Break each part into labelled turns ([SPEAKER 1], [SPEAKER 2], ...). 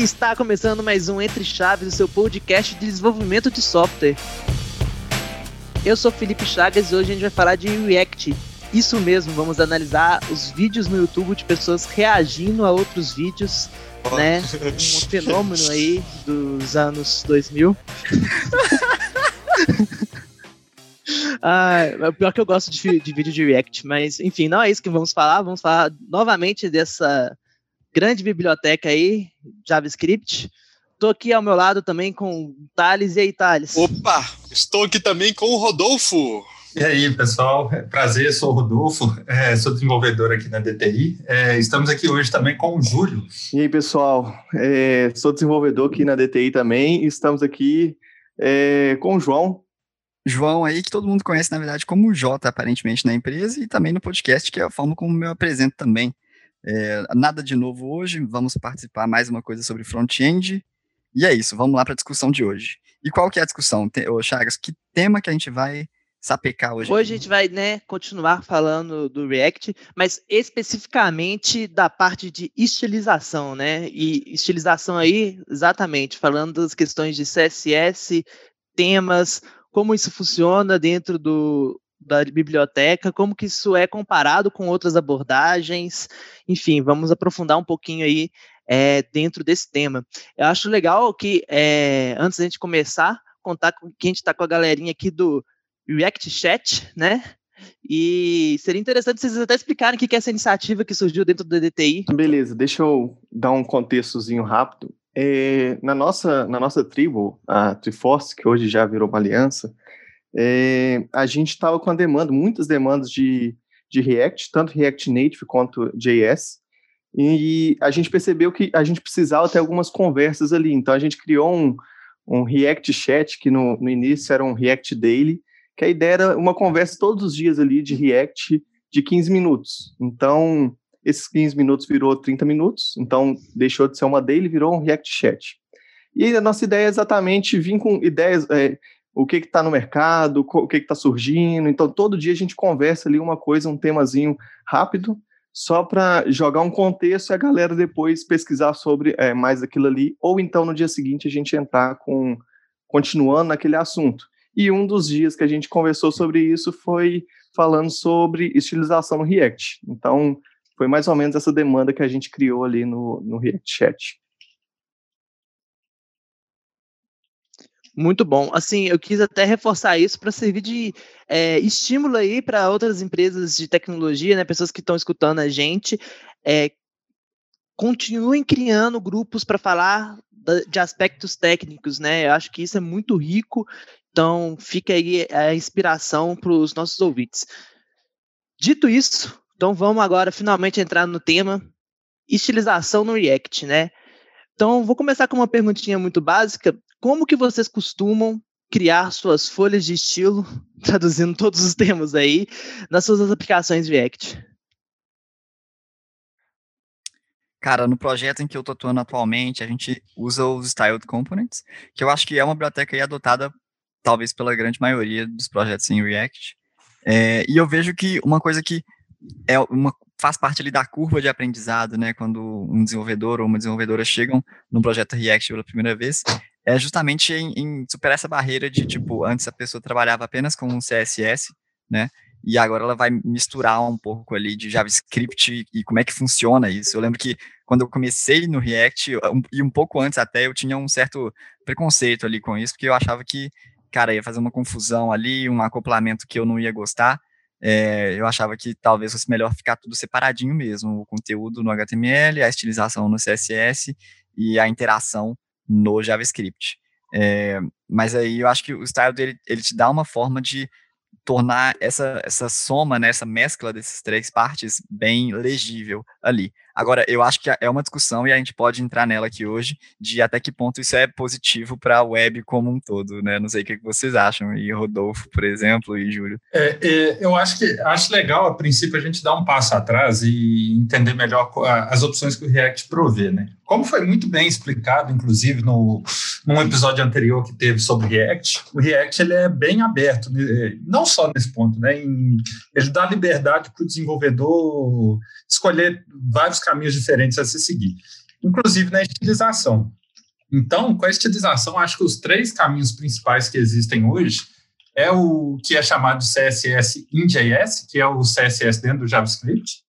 [SPEAKER 1] E está começando mais um Entre Chaves, o seu podcast de desenvolvimento de software. Eu sou Felipe Chagas e hoje a gente vai falar de React. Isso mesmo, vamos analisar os vídeos no YouTube de pessoas reagindo a outros vídeos, oh. né? Um fenômeno aí dos anos 2000. Ah, pior que eu gosto de, de, vídeo de React, mas enfim, não é isso que vamos falar. Vamos falar novamente dessa grande biblioteca aí, JavaScript. Estou aqui ao meu lado também com o Thales. E aí, Thales?
[SPEAKER 2] Opa! Estou aqui também com o Rodolfo.
[SPEAKER 3] E aí, pessoal? É prazer, sou o Rodolfo, é, sou desenvolvedor aqui na DTI. É, estamos aqui hoje também com o Júlio.
[SPEAKER 4] E aí, pessoal? É, sou desenvolvedor aqui na DTI também. Estamos aqui com o João.
[SPEAKER 5] João aí, que todo mundo conhece, na verdade, como o Jota, aparentemente, na empresa, e também no podcast, que é a forma como eu apresento também. É, nada de novo hoje, vamos participar mais uma coisa sobre front-end. E é isso, vamos lá para a discussão de hoje. E qual que é a discussão? Tem, ô, Chagas, que tema que a gente vai sapecar hoje?
[SPEAKER 1] Hoje a gente vai né, continuar falando do React, mas especificamente da parte de estilização, né? E estilização aí, exatamente, falando das questões de CSS, temas, como isso funciona dentro do, da biblioteca, como que isso é comparado com outras abordagens, enfim, vamos aprofundar um pouquinho aí é, dentro desse tema. Eu acho legal que, é, antes da gente começar, contar com que a gente está com a galerinha aqui do React Chat, né? E seria interessante vocês até explicarem o que é essa iniciativa que surgiu dentro do DTI.
[SPEAKER 4] Beleza, deixa eu dar um contextozinho rápido. É, na, nossa, na nossa tribo, a Triforce, que hoje já virou uma aliança, é, a gente estava com a demanda, muitas demandas de, de React, tanto React Native quanto JS, e a gente percebeu que a gente precisava ter algumas conversas ali, então a gente criou um, um React Chat, que no, no início era um React Daily, que a ideia era uma conversa todos os dias ali de React de 15 minutos. Então, esses 15 minutos virou 30 minutos, então deixou de ser uma daily, virou um React Chat. E a nossa ideia é exatamente vir com ideias, é, o que está no mercado, o que está surgindo. Então, todo dia a gente conversa ali uma coisa, um temazinho rápido, só para jogar um contexto e a galera depois pesquisar sobre é, mais aquilo ali, ou então no dia seguinte a gente entrar com continuando naquele assunto. E um dos dias que a gente conversou sobre isso foi falando sobre estilização no React. Então, foi mais ou menos essa demanda que a gente criou ali no, no React Chat.
[SPEAKER 1] Muito bom. Assim, eu quis até reforçar isso para servir de é, estímulo aí para outras empresas de tecnologia, né? Pessoas que estão escutando a gente. É, continuem criando grupos para falar de aspectos técnicos, né? Eu acho que isso é muito rico. Então, fica aí a inspiração para os nossos ouvintes. Dito isso, então vamos agora finalmente entrar no tema estilização no React, né? Então, vou começar com uma perguntinha muito básica como que vocês costumam criar suas folhas de estilo, traduzindo todos os termos aí, nas suas aplicações React?
[SPEAKER 5] Cara, no projeto em que eu estou atuando atualmente, a gente usa os Styled Components, que eu acho que é uma biblioteca adotada, talvez pela grande maioria dos projetos em React. É, e eu vejo que uma coisa que é uma, faz parte ali da curva de aprendizado, né, quando um desenvolvedor ou uma desenvolvedora chegam no projeto React pela primeira vez, é justamente em, em, superar essa barreira de, tipo, antes a pessoa trabalhava apenas com um CSS, né, e agora ela vai misturar um pouco ali de JavaScript e, e como é que funciona isso. Eu lembro que quando eu comecei no React, um, e um pouco antes até, eu tinha um certo preconceito ali com isso, porque eu achava que, cara, ia fazer uma confusão ali, um acoplamento que eu não ia gostar, é, eu achava que talvez fosse melhor ficar tudo separadinho mesmo, o conteúdo no HTML, a estilização no CSS e a interação no JavaScript. É, mas aí eu acho que o style dele ele te dá uma forma de tornar essa, essa soma, né, essa mescla dessas três partes bem legível ali. Agora, eu acho que é uma discussão e a gente pode entrar nela aqui hoje, de até que ponto isso é positivo para a web como um todo, né? Não sei o que vocês acham, e Rodolfo, por exemplo, e Júlio.
[SPEAKER 3] É, é, eu acho que acho legal, a princípio, a gente dar um passo atrás e entender melhor as opções que o React provê, né? Como foi muito bem explicado, inclusive, no, num episódio anterior que teve sobre React, o React ele é bem aberto, né? não só nesse ponto, né? Em, ele dá liberdade para o desenvolvedor escolher vários caminhos diferentes a se seguir. inclusive na estilização. Então, com a estilização, acho que os três caminhos principais que existem hoje é o que é chamado de CSS in JS, que é o CSS dentro do JavaScript.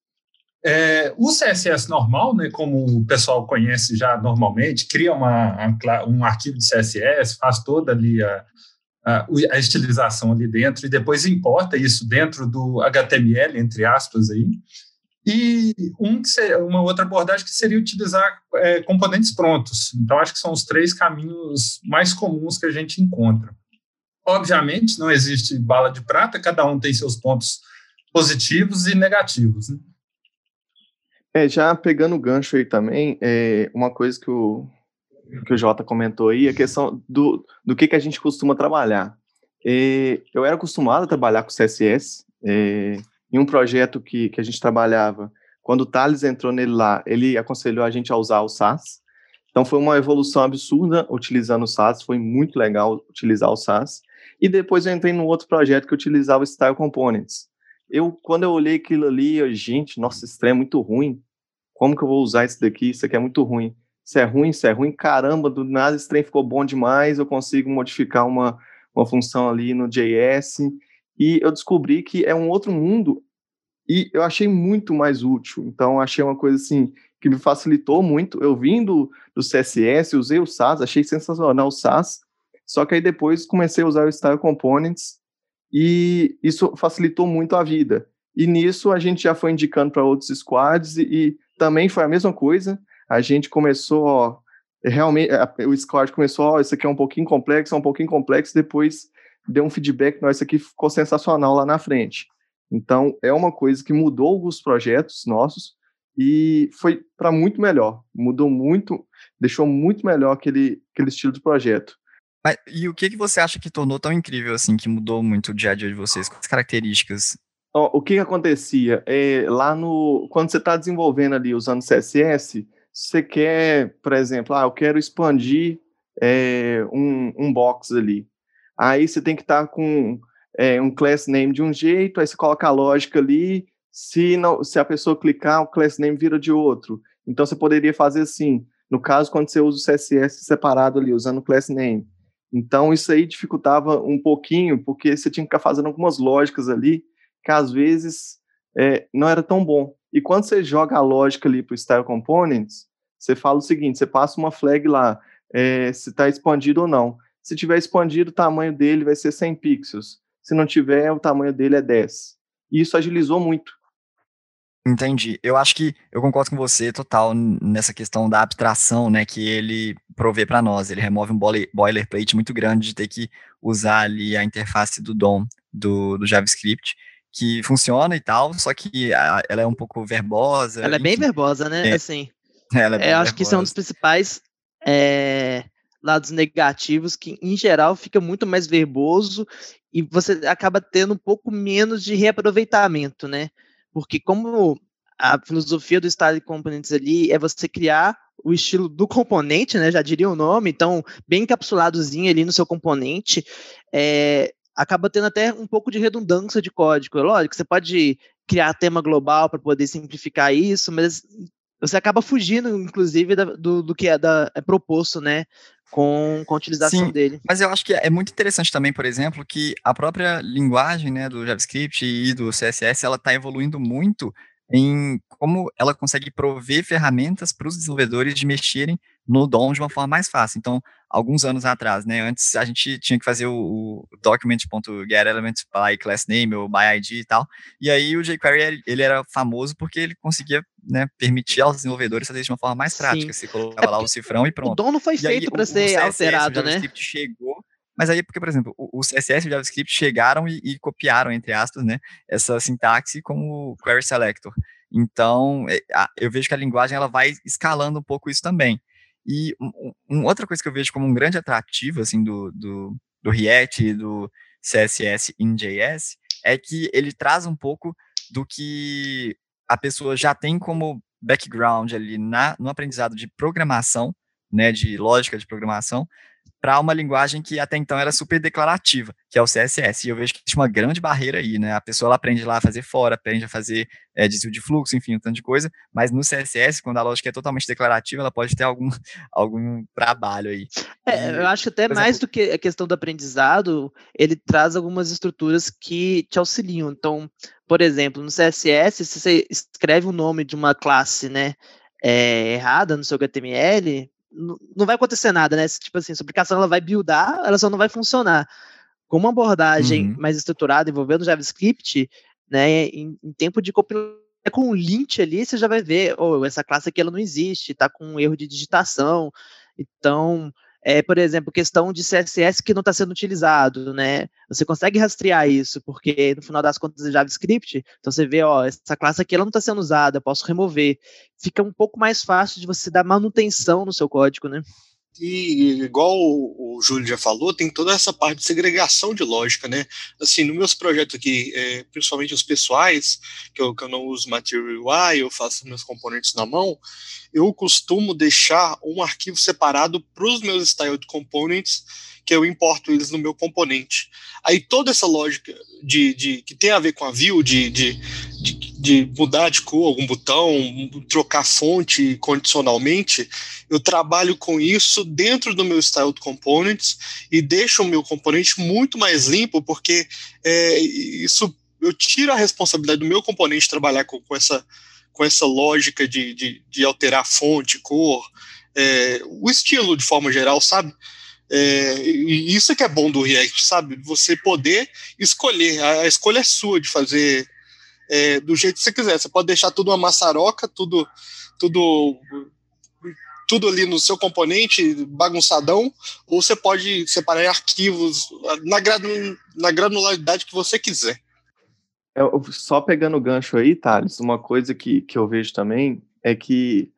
[SPEAKER 3] É, o CSS normal, né, como o pessoal conhece já normalmente, cria uma, um arquivo de CSS, faz toda ali a, a, a, estilização ali dentro e depois importa isso dentro do HTML, entre aspas, aí. E um seria, uma outra abordagem que seria utilizar é, componentes prontos. Então, acho que são os três caminhos mais comuns que a gente encontra. Obviamente, não existe bala de prata, cada um tem seus pontos positivos e negativos. Né?
[SPEAKER 4] É, já pegando o gancho aí também, é, uma coisa que o, que o Jota comentou aí, a questão do, do que, que a gente costuma trabalhar. É, eu era acostumado a trabalhar com CSS, é, em um projeto que, que a gente trabalhava, quando o Thales entrou nele lá, ele aconselhou a gente a usar o SAS, então foi uma evolução absurda utilizando o SAS, foi muito legal utilizar o SAS, e depois eu entrei num outro projeto que utilizava Style Components, eu, quando eu olhei aquilo ali, eu, gente, nossa, isso é muito ruim. Como que eu vou usar isso daqui? Isso aqui é muito ruim. Isso é ruim, isso é ruim. Caramba, do nada esse trem ficou bom demais. Eu consigo modificar uma, uma função ali no JS. E eu descobri que é um outro mundo e eu achei muito mais útil. Então, achei uma coisa assim que me facilitou muito. Eu vim do, CSS, usei o SAS, achei sensacional o SAS. Só que aí depois comecei a usar o Style Components e isso facilitou muito a vida. E nisso a gente já foi indicando para outros squads e, e, também foi a mesma coisa. A gente começou, ó, realmente, o squad começou, ó, isso aqui é um pouquinho complexo, é um pouquinho complexo, depois deu um feedback, isso aqui ficou sensacional lá na frente. Então, é uma coisa que mudou alguns projetos nossos e foi para muito melhor. Mudou muito, deixou muito melhor aquele, aquele estilo de projeto.
[SPEAKER 5] Mas, e o que, que você acha que tornou tão incrível, assim, que mudou muito o dia a dia de vocês? Quais características?
[SPEAKER 4] o que, que acontecia? É, lá no. Quando você está desenvolvendo ali usando CSS, você quer, por exemplo, ah, eu quero expandir é, um, um box ali. Aí você tem que estar tá com é, um class name de um jeito, aí você coloca a lógica ali. Se, não, se a pessoa clicar, o class name vira de outro. Então você poderia fazer assim. No caso, quando você usa o CSS separado ali, usando o class name. Então, isso aí dificultava um pouquinho, porque você tinha que ficar fazendo algumas lógicas ali, que às vezes é, não era tão bom. E quando você joga a lógica ali para o Style Components, você fala o seguinte: você passa uma flag lá, é, se está expandido ou não. Se tiver expandido, o tamanho dele vai ser 100 pixels. Se não tiver, o tamanho dele é 10. E isso agilizou muito.
[SPEAKER 5] Entendi. Eu acho que eu concordo com você total nessa questão da abstração, né, que ele provê para nós. Ele remove um boilerplate muito grande de ter que usar ali a interface do DOM do, do JavaScript, que funciona e tal, só que a, ela é um pouco verbosa.
[SPEAKER 1] Ela é bem verbosa, né? É, assim. Ela é bem é, acho que isso é um dos principais é, lados negativos, que em geral fica muito mais verboso e você acaba tendo um pouco menos de reaproveitamento, né? porque como a filosofia do Style Components ali é você criar o estilo do componente, né? Já diria o nome, então bem encapsuladozinho ali no seu componente, é, acaba tendo até um pouco de redundância de código. É lógico, você pode criar tema global para poder simplificar isso, mas você acaba fugindo, inclusive, da, do, do que é, da, é proposto, né? Com, com a utilização
[SPEAKER 5] Sim,
[SPEAKER 1] dele.
[SPEAKER 5] Mas eu acho que é muito interessante também, por exemplo, que a própria linguagem né, do JavaScript e do CSS ela está evoluindo muito em como ela consegue prover ferramentas para os desenvolvedores de mexerem no DOM de uma forma mais fácil. Então, alguns anos atrás, né, antes a gente tinha que fazer o, o document.getElementBy by class name ou by ID e tal, e aí o jQuery ele era famoso porque ele conseguia né, permitir aos desenvolvedores fazer de uma forma mais prática. Sim. Você colocava é lá o cifrão e pronto.
[SPEAKER 1] O DOM não foi e feito para ser CSS, alterado, o
[SPEAKER 5] JavaScript né? chegou mas aí, porque, por exemplo, o, CSS e o JavaScript chegaram e, e, copiaram, entre aspas, né, essa sintaxe como o Query Selector. Então, é, eu vejo que a linguagem ela vai escalando um pouco isso também. E um, um, outra coisa que eu vejo como um grande atrativo, assim, do, do, do React e do CSS em JS é que ele traz um pouco do que a pessoa já tem como background ali na, no aprendizado de programação, né, de lógica de programação, para uma linguagem que até então era super declarativa, que é o CSS. E eu vejo que existe uma grande barreira aí, né? A pessoa aprende lá a fazer fora, aprende a fazer é, desvio de fluxo, enfim, um tanto de coisa, mas no CSS, quando a lógica é totalmente declarativa, ela pode ter algum, algum trabalho aí.
[SPEAKER 1] É, eu acho que até mais exemplo, do que a questão do aprendizado, ele traz algumas estruturas que te auxiliam. Então, por exemplo, no CSS, se você escreve o nome de uma classe, né, é, errada no seu HTML, não vai acontecer nada, né? Tipo assim, sua aplicação ela vai buildar, ela só não vai funcionar. Com uma abordagem uhum. mais estruturada envolvendo JavaScript, né, em, em tempo de compilação com um lint ali, você já vai ver, oh, essa classe aqui ela não existe, tá com um erro de digitação. Então, é, por exemplo, questão de CSS que não está sendo utilizado, né? Você consegue rastrear isso, porque no final das contas é JavaScript, então você vê, ó, essa classe aqui ela não está sendo usada, posso remover. Fica um pouco mais fácil de você dar manutenção no seu código, né?
[SPEAKER 2] E igual o, o Júlio já falou, tem toda essa parte de segregação de lógica, né? Assim, nos meus projetos aqui, é, principalmente os pessoais, que eu, que eu não uso Material UI, eu faço meus componentes na mão, eu costumo deixar um arquivo separado para os meus styled components, que eu importo eles no meu componente. Aí toda essa lógica de, de que tem a ver com a view, de, de, de, mudar de cor algum botão, trocar fonte condicionalmente, eu trabalho com isso dentro do meu styled e deixo o meu componente muito mais limpo, porque é, isso eu tiro a responsabilidade do meu componente trabalhar com, com essa com essa lógica de, de, de alterar fonte, cor, é, o estilo de forma geral, sabe? É, e isso é que é bom do React, sabe? Você poder escolher, a, a escolha é sua de fazer é, do jeito que você quiser. Você pode deixar tudo uma maçaroca, tudo, tudo, tudo ali no seu componente bagunçadão, ou você pode separar em arquivos na, na granularidade que você quiser.
[SPEAKER 4] Eu, só pegando o gancho aí, Thales, uma coisa que, que eu vejo também é que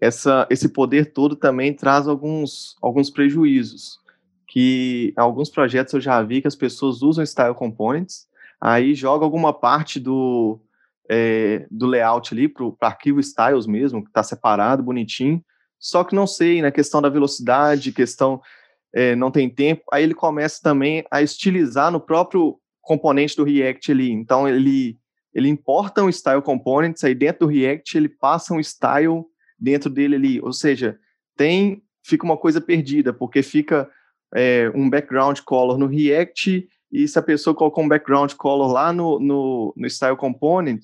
[SPEAKER 4] essa, esse poder todo também traz alguns, alguns prejuízos. Que alguns projetos eu já vi que as pessoas usam Style Components, aí joga alguma parte do, é, do layout ali para o arquivo Styles mesmo, que está separado, bonitinho, só que não sei, na questão da velocidade, questão é, não tem tempo, aí ele começa também a estilizar no próprio componente do React ali. Então ele ele importa um style components aí dentro do React, ele passa um style dentro dele ali, ou seja, tem fica uma coisa perdida, porque fica é, um background color no React e se a pessoa colocou um background color lá no, no, no style component,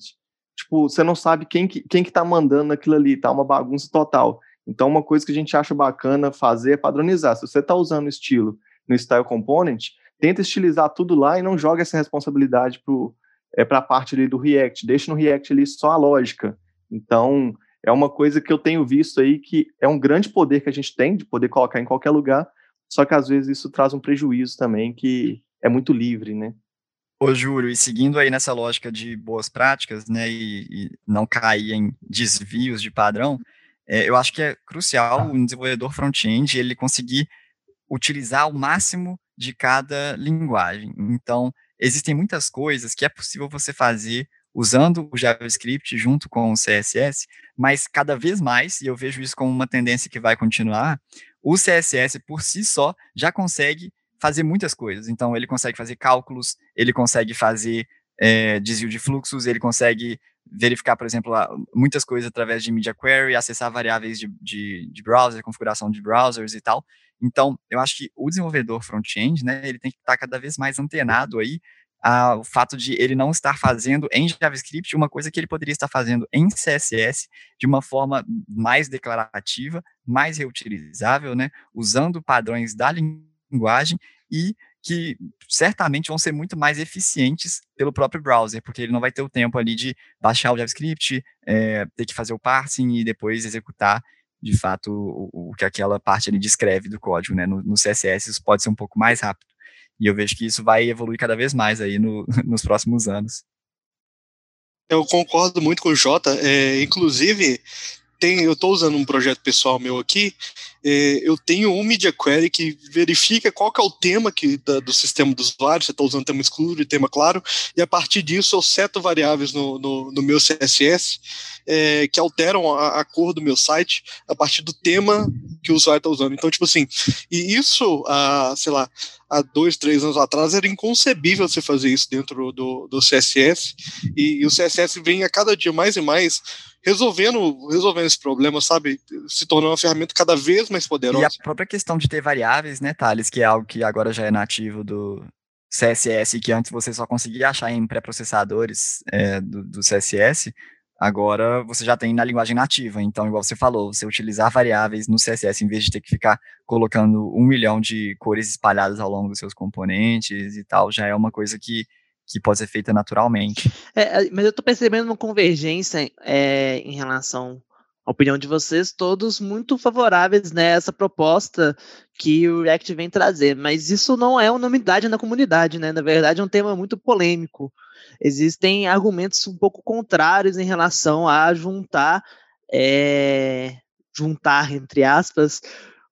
[SPEAKER 4] tipo, você não sabe quem que, quem que tá mandando aquilo ali, tá uma bagunça total. Então, uma coisa que a gente acha bacana fazer é padronizar. Se você está usando o estilo no style component, tenta estilizar tudo lá e não joga essa responsabilidade para é, a parte ali do React. Deixa no React ali só a lógica. Então, é uma coisa que eu tenho visto aí que é um grande poder que a gente tem de poder colocar em qualquer lugar, só que às vezes isso traz um prejuízo também que é muito livre, né?
[SPEAKER 5] Ô, Júlio, e seguindo aí nessa lógica de boas práticas, né, e, e não cair em desvios de padrão, é, eu acho que é crucial o desenvolvedor front-end ele conseguir utilizar o máximo de cada linguagem. Então, existem muitas coisas que é possível você fazer usando o JavaScript junto com o CSS, mas cada vez mais, e eu vejo isso como uma tendência que vai continuar, o CSS por si só já consegue fazer muitas coisas. Então, ele consegue fazer cálculos, ele consegue fazer é, desvio de fluxos, ele consegue verificar, por exemplo, muitas coisas através de Media Query, acessar variáveis de, de, de browser, configuração de browsers e tal. Então, eu acho que o desenvolvedor front-end, né, ele tem que estar cada vez mais antenado aí ao fato de ele não estar fazendo em JavaScript uma coisa que ele poderia estar fazendo em CSS de uma forma mais declarativa, mais reutilizável, né, usando padrões da linguagem e que certamente vão ser muito mais eficientes pelo próprio browser, porque ele não vai ter o tempo ali de baixar o JavaScript, é, ter que fazer o parsing e depois executar de fato o, o, que aquela parte ali descreve do código, né? No, no, CSS isso pode ser um pouco mais rápido. E eu vejo que isso vai evoluir cada vez mais aí no, nos próximos anos.
[SPEAKER 2] Eu concordo muito com o Jota. É, inclusive, tem, eu estou usando um projeto pessoal meu aqui, eu tenho um Media Query que verifica qual que é o tema que, da, do sistema do usuário, você está usando tema exclusivo e tema claro, e a partir disso eu seto variáveis no, no, no meu CSS é, que alteram a, a, cor do meu site a partir do tema que o usuário está usando. Então, tipo assim, e isso, a, sei lá, há dois, três anos atrás era inconcebível você fazer isso dentro do, do CSS, e, e o CSS vem a cada dia mais e mais resolvendo, resolvendo esse problema, sabe? Se tornando uma ferramenta cada vez mais poderosa.
[SPEAKER 5] E a própria questão de ter variáveis, né, Thales, que é algo que agora já é nativo do CSS, que antes você só conseguia achar em pré-processadores é, do, do CSS, agora você já tem na linguagem nativa. Então, igual você falou, você utilizar variáveis no CSS em vez de ter que ficar colocando um milhão de cores espalhadas ao longo dos seus componentes e tal, já é uma coisa que que pode ser feita naturalmente.
[SPEAKER 1] É, mas eu estou percebendo uma convergência é, em relação à opinião de vocês, todos muito favoráveis nessa né, proposta que o React vem trazer. Mas isso não é uma na comunidade, né? Na verdade, é um tema muito polêmico. Existem argumentos um pouco contrários em relação a juntar, é, juntar entre aspas,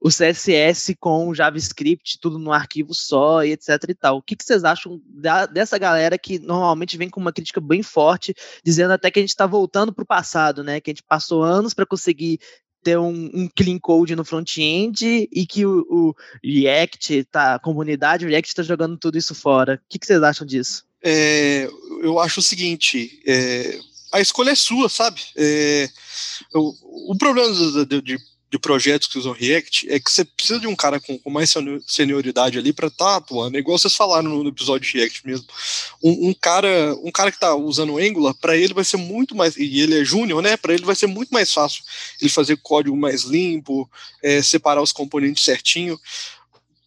[SPEAKER 1] o CSS com JavaScript, tudo num arquivo só e etc e tal. O que, que vocês acham da, dessa galera que normalmente vem com uma crítica bem forte, dizendo até que a gente está voltando para o passado, né? Que a gente passou anos para conseguir ter um, um, clean code no front-end e que o, o, React, tá, a comunidade React está jogando tudo isso fora. O que, que vocês acham disso?
[SPEAKER 2] É, eu acho o seguinte, é, a escolha é sua, sabe? É, o, o, problema de, de, de projetos que usam React é que você precisa de um cara com, com mais senioridade ali para estar tá atuando. É igual vocês falaram no, no episódio de React mesmo. Um, um, cara, um cara que está usando Angular, para ele vai ser muito mais. E ele é júnior, né? Para ele vai ser muito mais fácil ele fazer código mais limpo, é, separar os componentes certinho.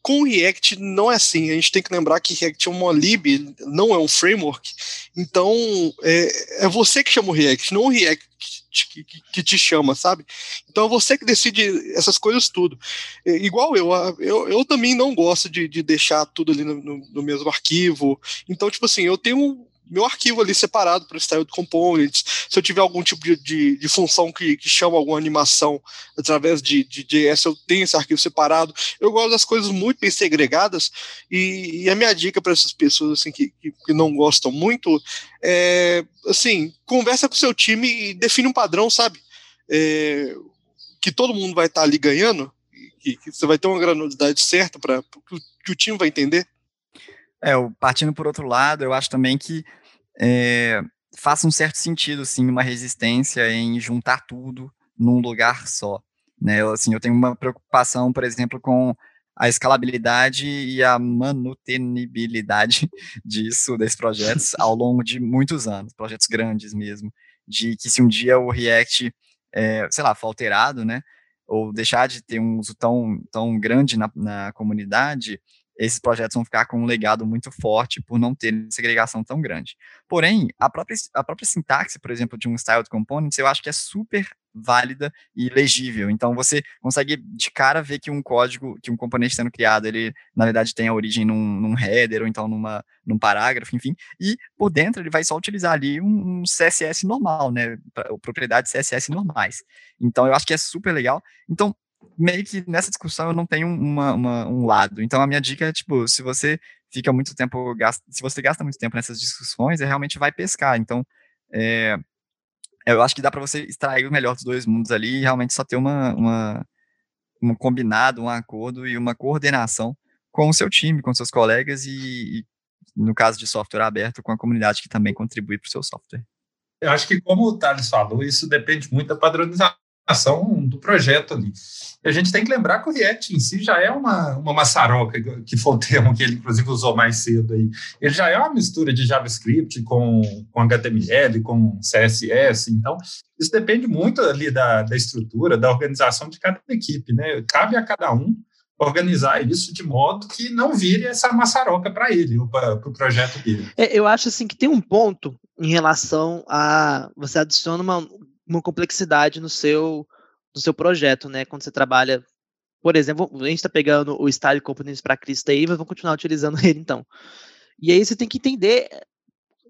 [SPEAKER 2] Com React não é assim. A gente tem que lembrar que React é uma lib, não é um framework. Então é, é você que chama o React, não o React que, que, que, te chama, sabe? Então é você que decide essas coisas tudo. É, igual eu, eu, eu também não gosto de, de deixar tudo ali no, no, no mesmo arquivo. Então, tipo assim, eu tenho meu arquivo ali separado para Style Components. Se eu tiver algum tipo de, de, de função que, que, chama alguma animação através de, de JS, eu tenho esse arquivo separado. Eu gosto das coisas muito bem segregadas. E, e a minha dica para essas pessoas assim, que, que, que, não gostam muito é assim: conversa com o seu time e define um padrão, sabe? É, que todo mundo vai estar tá ali ganhando, que, que, você vai ter uma granularidade certa para que o time vai entender.
[SPEAKER 5] É, partindo por outro lado, eu acho também que é, faça um certo sentido, sim, uma resistência em juntar tudo num lugar só. Né? Eu, assim, eu tenho uma preocupação, por exemplo, com a escalabilidade e a manutenibilidade disso, desses projetos, ao longo de muitos anos, projetos grandes mesmo, de que se um dia o React, é, sei lá, for alterado, né, ou deixar de ter um uso tão, tão grande na, na comunidade, esses projetos vão ficar com um legado muito forte por não ter segregação tão grande. Porém, a própria, a própria sintaxe, por exemplo, de um styled components, eu acho que é super válida e legível. Então, você consegue de cara ver que um código, que um componente sendo criado, ele, na verdade, tem a origem num, num header ou então numa, num parágrafo, enfim, e por dentro ele vai só utilizar ali um, um CSS normal, né, propriedades CSS normais. Então, eu acho que é super legal. Então, meio que nessa discussão eu não tenho uma, uma, um lado. Então a minha dica é, tipo, se você fica muito tempo, gasta, se você gasta muito tempo nessas discussões, é realmente vai pescar. Então, é, eu acho que dá para você extrair o melhor dos dois mundos ali e realmente só ter uma, uma, um combinado, um acordo e uma coordenação com o seu time, com seus colegas e, e no caso de software aberto, com a comunidade que também contribui para o seu software.
[SPEAKER 3] Eu acho que, como o Thales falou, isso depende muito da padronização ação do projeto ali. E a gente tem que lembrar que o React em si já é uma, uma maçaroca, que foi o termo que ele, inclusive, usou mais cedo aí. Ele já é uma mistura de JavaScript com, com HTML, com CSS, então isso depende muito ali da, da estrutura, da organização de cada equipe, né? Cabe a cada um organizar isso de modo que não vire essa maçaroca para ele, para o pro projeto dele.
[SPEAKER 1] É, eu acho assim que tem um ponto em relação a você adiciona uma uma complexidade no seu, no seu projeto, né? Quando você trabalha, por exemplo, a gente está pegando o Style Components para Cristo aí, mas vamos continuar utilizando ele então. E aí você tem que entender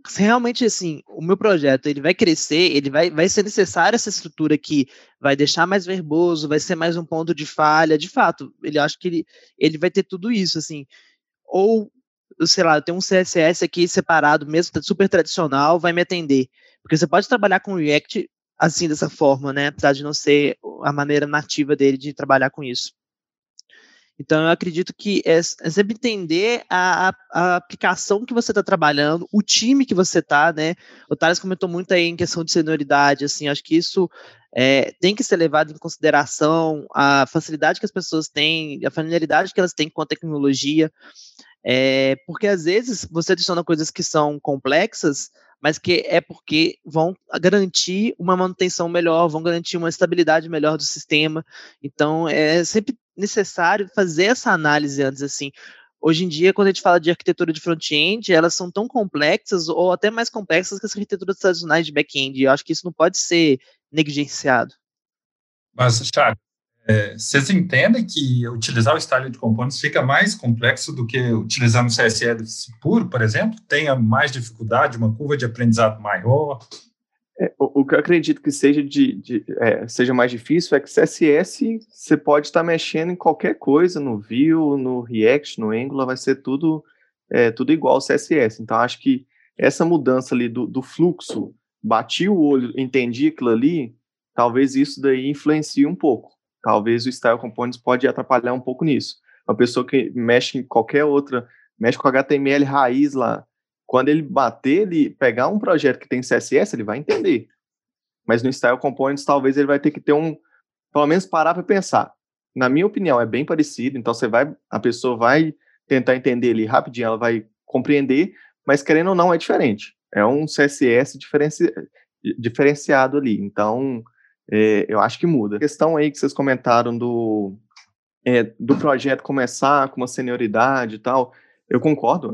[SPEAKER 1] se realmente assim, o meu projeto ele vai crescer, ele vai, vai ser necessário essa estrutura que vai deixar mais verboso, vai ser mais um ponto de falha, de fato, ele acha que ele, ele vai ter tudo isso, assim, ou, sei lá, tem um CSS aqui separado, mesmo super tradicional, vai me atender, porque você pode trabalhar com React assim, dessa forma, né, apesar de não ser a maneira nativa dele de trabalhar com isso. Então, eu acredito que é, sempre entender a, a, a, aplicação que você está trabalhando, o time que você está, né? O Thales comentou muito aí em questão de senioridade, assim, acho que isso é, tem que ser levado em consideração, a facilidade que as pessoas têm, a familiaridade que elas têm com a tecnologia, é, porque às vezes você adiciona coisas que são complexas, mas que é porque vão garantir uma manutenção melhor, vão garantir uma estabilidade melhor do sistema. Então, é sempre necessário fazer essa análise antes, assim. Hoje em dia, quando a gente fala de arquitetura de front-end, elas são tão complexas ou até mais complexas que as arquiteturas tradicionais de back-end. Eu acho que isso não pode ser negligenciado.
[SPEAKER 3] Mas, Thiago, é, vocês entendem que utilizar o style de components fica mais complexo do que utilizar no CSS puro, por exemplo? Tenha mais dificuldade, uma curva de aprendizado maior?
[SPEAKER 4] É, o, o, que eu acredito que seja, de, de é, seja mais difícil é que CSS você pode estar mexendo em qualquer coisa, no Vue, no React, no Angular, vai ser tudo, é, tudo igual ao CSS. Então, acho que essa mudança ali do, do fluxo, bati o olho, entendi aquilo ali, talvez isso daí influencie um pouco. Talvez o Style Components pode atrapalhar um pouco nisso. Uma pessoa que mexe em qualquer outra, mexe com HTML raiz lá, quando ele bater, ele pegar um projeto que tem CSS, ele vai entender. Mas no Style Components, talvez ele vai ter que ter um, pelo menos parar para pensar. Na minha opinião, é bem parecido. Então você vai, a pessoa vai tentar entender ele rapidinho, ela vai compreender, mas querendo ou não é diferente. É um CSS diferenci, diferenciado ali. Então é, eu acho que muda. A questão aí que vocês comentaram do é, do projeto começar com uma senioridade e tal, eu concordo.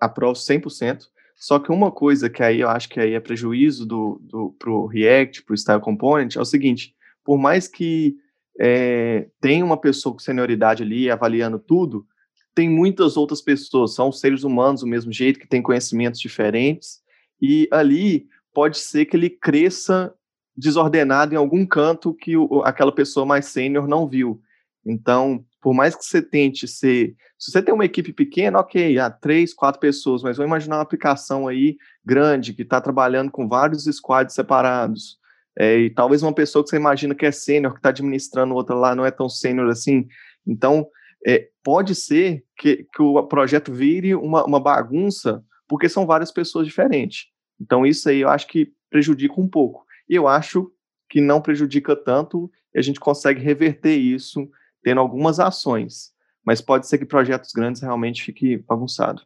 [SPEAKER 4] Aprovo 100%. Só que uma coisa que aí eu acho que aí é prejuízo do, do, pro React, pro Style Component, é o seguinte, por mais que é, tenha uma pessoa com senioridade ali avaliando tudo, tem muitas outras pessoas, são seres humanos do mesmo jeito, que têm conhecimentos diferentes, e ali pode ser que ele cresça desordenado em algum canto que o, aquela pessoa mais sênior não viu. Então, por mais que você tente ser. Se você tem uma equipe pequena, ok, há três, quatro pessoas, mas vamos imaginar uma aplicação aí grande que está trabalhando com vários squads separados. É, e talvez uma pessoa que você imagina que é sênior, que está administrando outra lá, não é tão sênior assim. Então, é, pode ser que, que o projeto vire uma, uma bagunça, porque são várias pessoas diferentes. Então, isso aí eu acho que prejudica um pouco. E eu acho que não prejudica tanto, e a gente consegue reverter isso tendo algumas ações, mas pode ser que projetos grandes realmente fique bagunçado.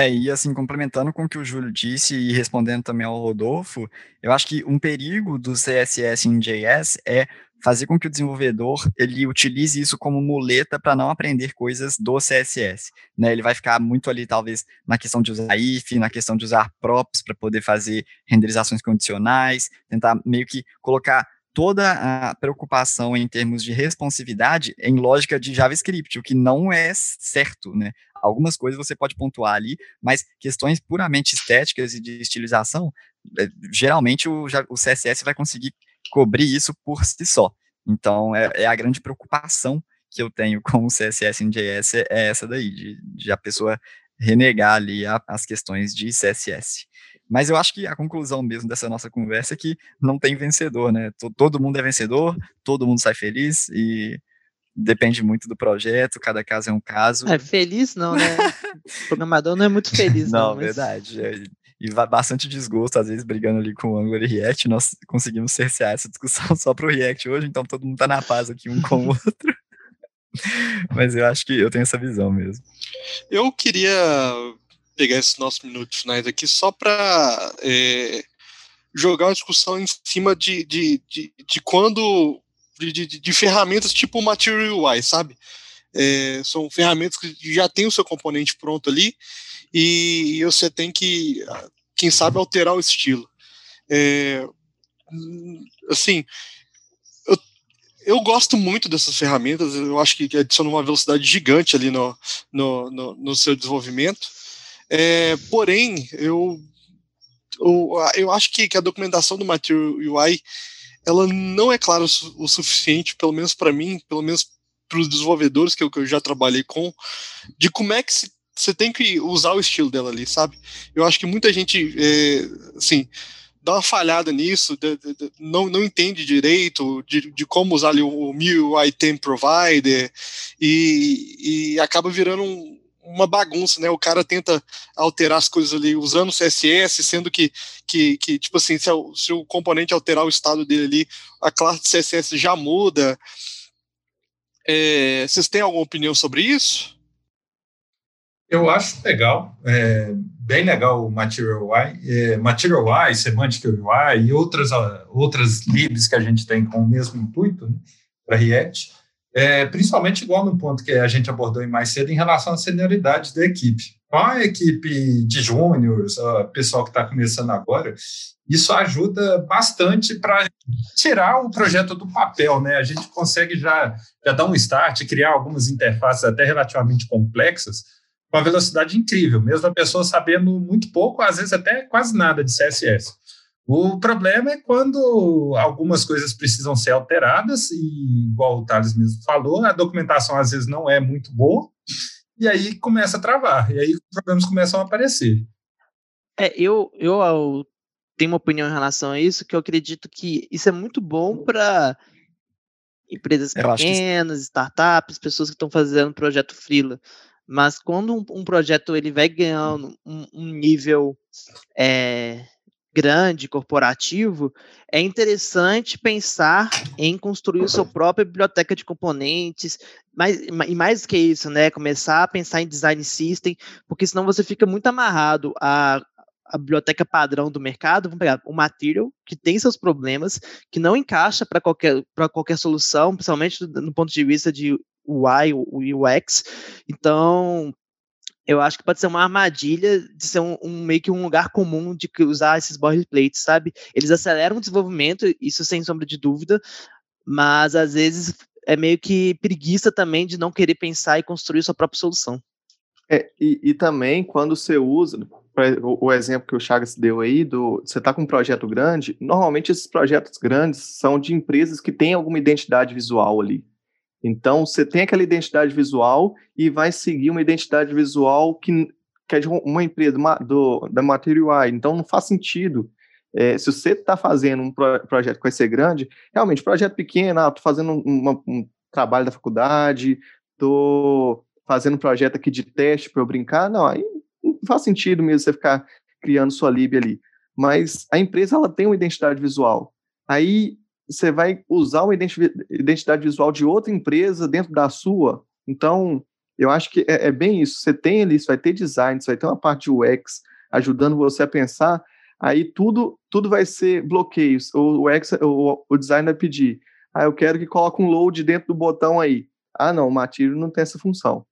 [SPEAKER 5] É, e assim, complementando com o que o Júlio disse e respondendo também ao Rodolfo, eu acho que um perigo do CSS em JS é fazer com que o desenvolvedor ele utilize isso como muleta para não aprender coisas do CSS, né? Ele vai ficar muito ali talvez na questão de usar if, na questão de usar props para poder fazer renderizações condicionais, tentar meio que colocar toda a preocupação em termos de responsividade em lógica de JavaScript, o que não é certo, né? Algumas coisas você pode pontuar ali, mas questões puramente estéticas e de estilização, eh, geralmente o, o CSS vai conseguir cobrir isso por si só. Então, é, é, a grande preocupação que eu tenho com o CSS em JS é essa daí, de, de a pessoa renegar ali a, as questões de CSS. Mas eu acho que a conclusão mesmo dessa nossa conversa é que não tem vencedor, né? Todo mundo é vencedor, todo mundo sai feliz e depende muito do projeto, cada caso é um caso.
[SPEAKER 1] É, feliz não, né? o programador não é muito feliz, não.
[SPEAKER 5] Não, mas... verdade. É, e bastante desgosto, às vezes, brigando ali com o Angular e React. Nós conseguimos cercear essa discussão só para o React hoje, então todo mundo tá na paz aqui um com o outro. Mas eu acho que eu tenho essa visão mesmo.
[SPEAKER 2] Eu queria pegar esses nossos minutos finais aqui só para é, jogar uma discussão em cima de, de, de, de quando. De, de, de, ferramentas tipo Material UI, sabe? É, são ferramentas que já tem o seu componente pronto ali e você tem que, quem sabe, alterar o estilo. É, assim, eu, eu gosto muito dessas ferramentas, eu acho que adicionam uma velocidade gigante ali no, no, no, no seu desenvolvimento. É, porém, eu, eu, eu acho que, que a documentação do Material UI ela não é clara o suficiente, pelo menos para mim, pelo menos para os desenvolvedores que eu, que eu, já trabalhei com, de como é que você tem que usar o estilo dela ali, sabe? Eu acho que muita gente, é, assim, dá uma falhada nisso, de, de, de, não, não entende direito de, como usar ali o, o MIUI Provider e, e acaba virando um, uma bagunça, né? O cara tenta alterar as coisas ali usando CSS, sendo que, que, que tipo assim, se, o, se o componente alterar o estado dele ali, a classe de CSS já muda. É, vocês têm alguma opinião sobre isso?
[SPEAKER 3] Eu acho legal, é, bem legal o Material UI, é, Material UI, Semantic UI e outras, outras libs que a gente tem com o mesmo intuito né, para React, é, principalmente igual no ponto que a gente abordou mais cedo em relação à senioridade da equipe. Com a equipe de júniores, pessoal que está começando agora, isso ajuda bastante para tirar o projeto do papel, né? A gente consegue já, já dar um start, criar algumas interfaces até relativamente complexas, com uma velocidade incrível, mesmo a pessoa sabendo muito pouco, às vezes até quase nada de CSS. O problema é quando algumas coisas precisam ser alteradas, e igual o Thales mesmo falou, a documentação às vezes não é muito boa, e aí começa a travar, e aí os problemas começam a aparecer.
[SPEAKER 1] É, eu, eu, eu tenho uma opinião em relação a isso, que eu acredito que isso é muito bom para empresas pequenas, que... startups, pessoas que estão fazendo projeto freela. Mas quando um, um projeto ele vai ganhando um, um nível é, grande, corporativo, é interessante pensar em construir sua própria biblioteca de componentes, mas, e mais do que isso, né, começar a pensar em design system, porque senão você fica muito amarrado a, a biblioteca padrão do mercado, vamos pegar o Material, que tem seus problemas, que não encaixa para qualquer, qualquer solução, principalmente no ponto de vista de UI, UX. Então, eu acho que pode ser uma armadilha de ser um, um, meio que um lugar comum de usar esses boilerplates, sabe? Eles aceleram o desenvolvimento, isso sem sombra de dúvida, mas às vezes é meio que preguiça também de não querer pensar e construir sua própria solução.
[SPEAKER 4] É, e, e também quando você usa, o, o exemplo que o Chagas deu aí, do, você está com um projeto grande, normalmente esses projetos grandes são de empresas que têm alguma identidade visual ali. Então, você tem aquela identidade visual e vai seguir uma identidade visual que, que é de uma empresa do, da Material Então, não faz sentido. É, se você está fazendo um pro, projeto que vai ser grande, realmente, projeto pequeno, estou ah, fazendo uma, um trabalho da faculdade, estou fazendo um projeto aqui de teste para eu brincar, não, aí não faz sentido mesmo você ficar criando sua lib ali. Mas a empresa ela tem uma identidade visual. Aí você vai usar uma identidade visual de outra empresa dentro da sua. Então, eu acho que é, é bem isso. Você tem ali, você vai ter design, você vai ter uma parte de UX ajudando você a pensar. Aí tudo, tudo vai ser bloqueios. O UX, o, o design vai pedir. Ah, eu quero que coloque um load dentro do botão aí. Ah, não, o Material não tem essa função.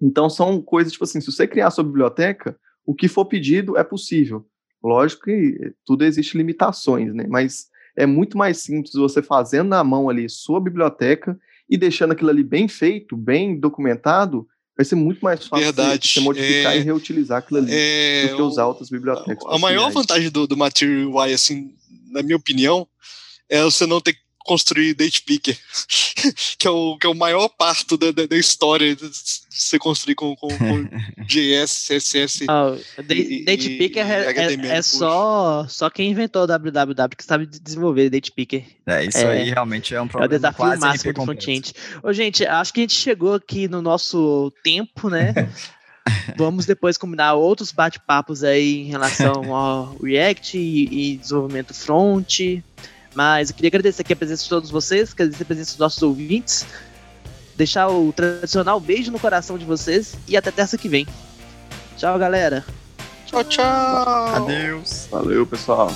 [SPEAKER 4] Então são coisas tipo assim, se você criar sua biblioteca, o que for pedido é possível. Lógico que tudo existe limitações, né? Mas é muito mais simples você fazendo na mão ali sua biblioteca e deixando aquilo ali bem feito, bem documentado, vai ser muito mais fácil
[SPEAKER 2] Verdade.
[SPEAKER 4] você modificar é, e reutilizar aquilo ali é, do que usar outras bibliotecas.
[SPEAKER 2] A maior vantagem do, do Material UI, assim, na minha opinião, é você não ter construir date picker, que é o, que é o maior parto da, da, da história de você construir com, com, com JS, CSS.
[SPEAKER 1] Oh, e, date e, picker é, é, é só, só quem inventou o www que sabe desenvolver date picker.
[SPEAKER 5] É, isso é, aí realmente é um problema.
[SPEAKER 1] É o desafio máximo do front-end. Ô, gente, acho que a gente chegou aqui no nosso tempo, né? Vamos depois combinar outros bate-papos aí em relação ao React e, e desenvolvimento front. Mas eu queria agradecer aqui a presença de todos vocês, agradecer a presença dos nossos ouvintes, deixar o tradicional beijo no coração de vocês e até terça que vem. Tchau, galera.
[SPEAKER 2] Tchau, tchau.
[SPEAKER 5] Adeus.
[SPEAKER 4] Valeu, pessoal.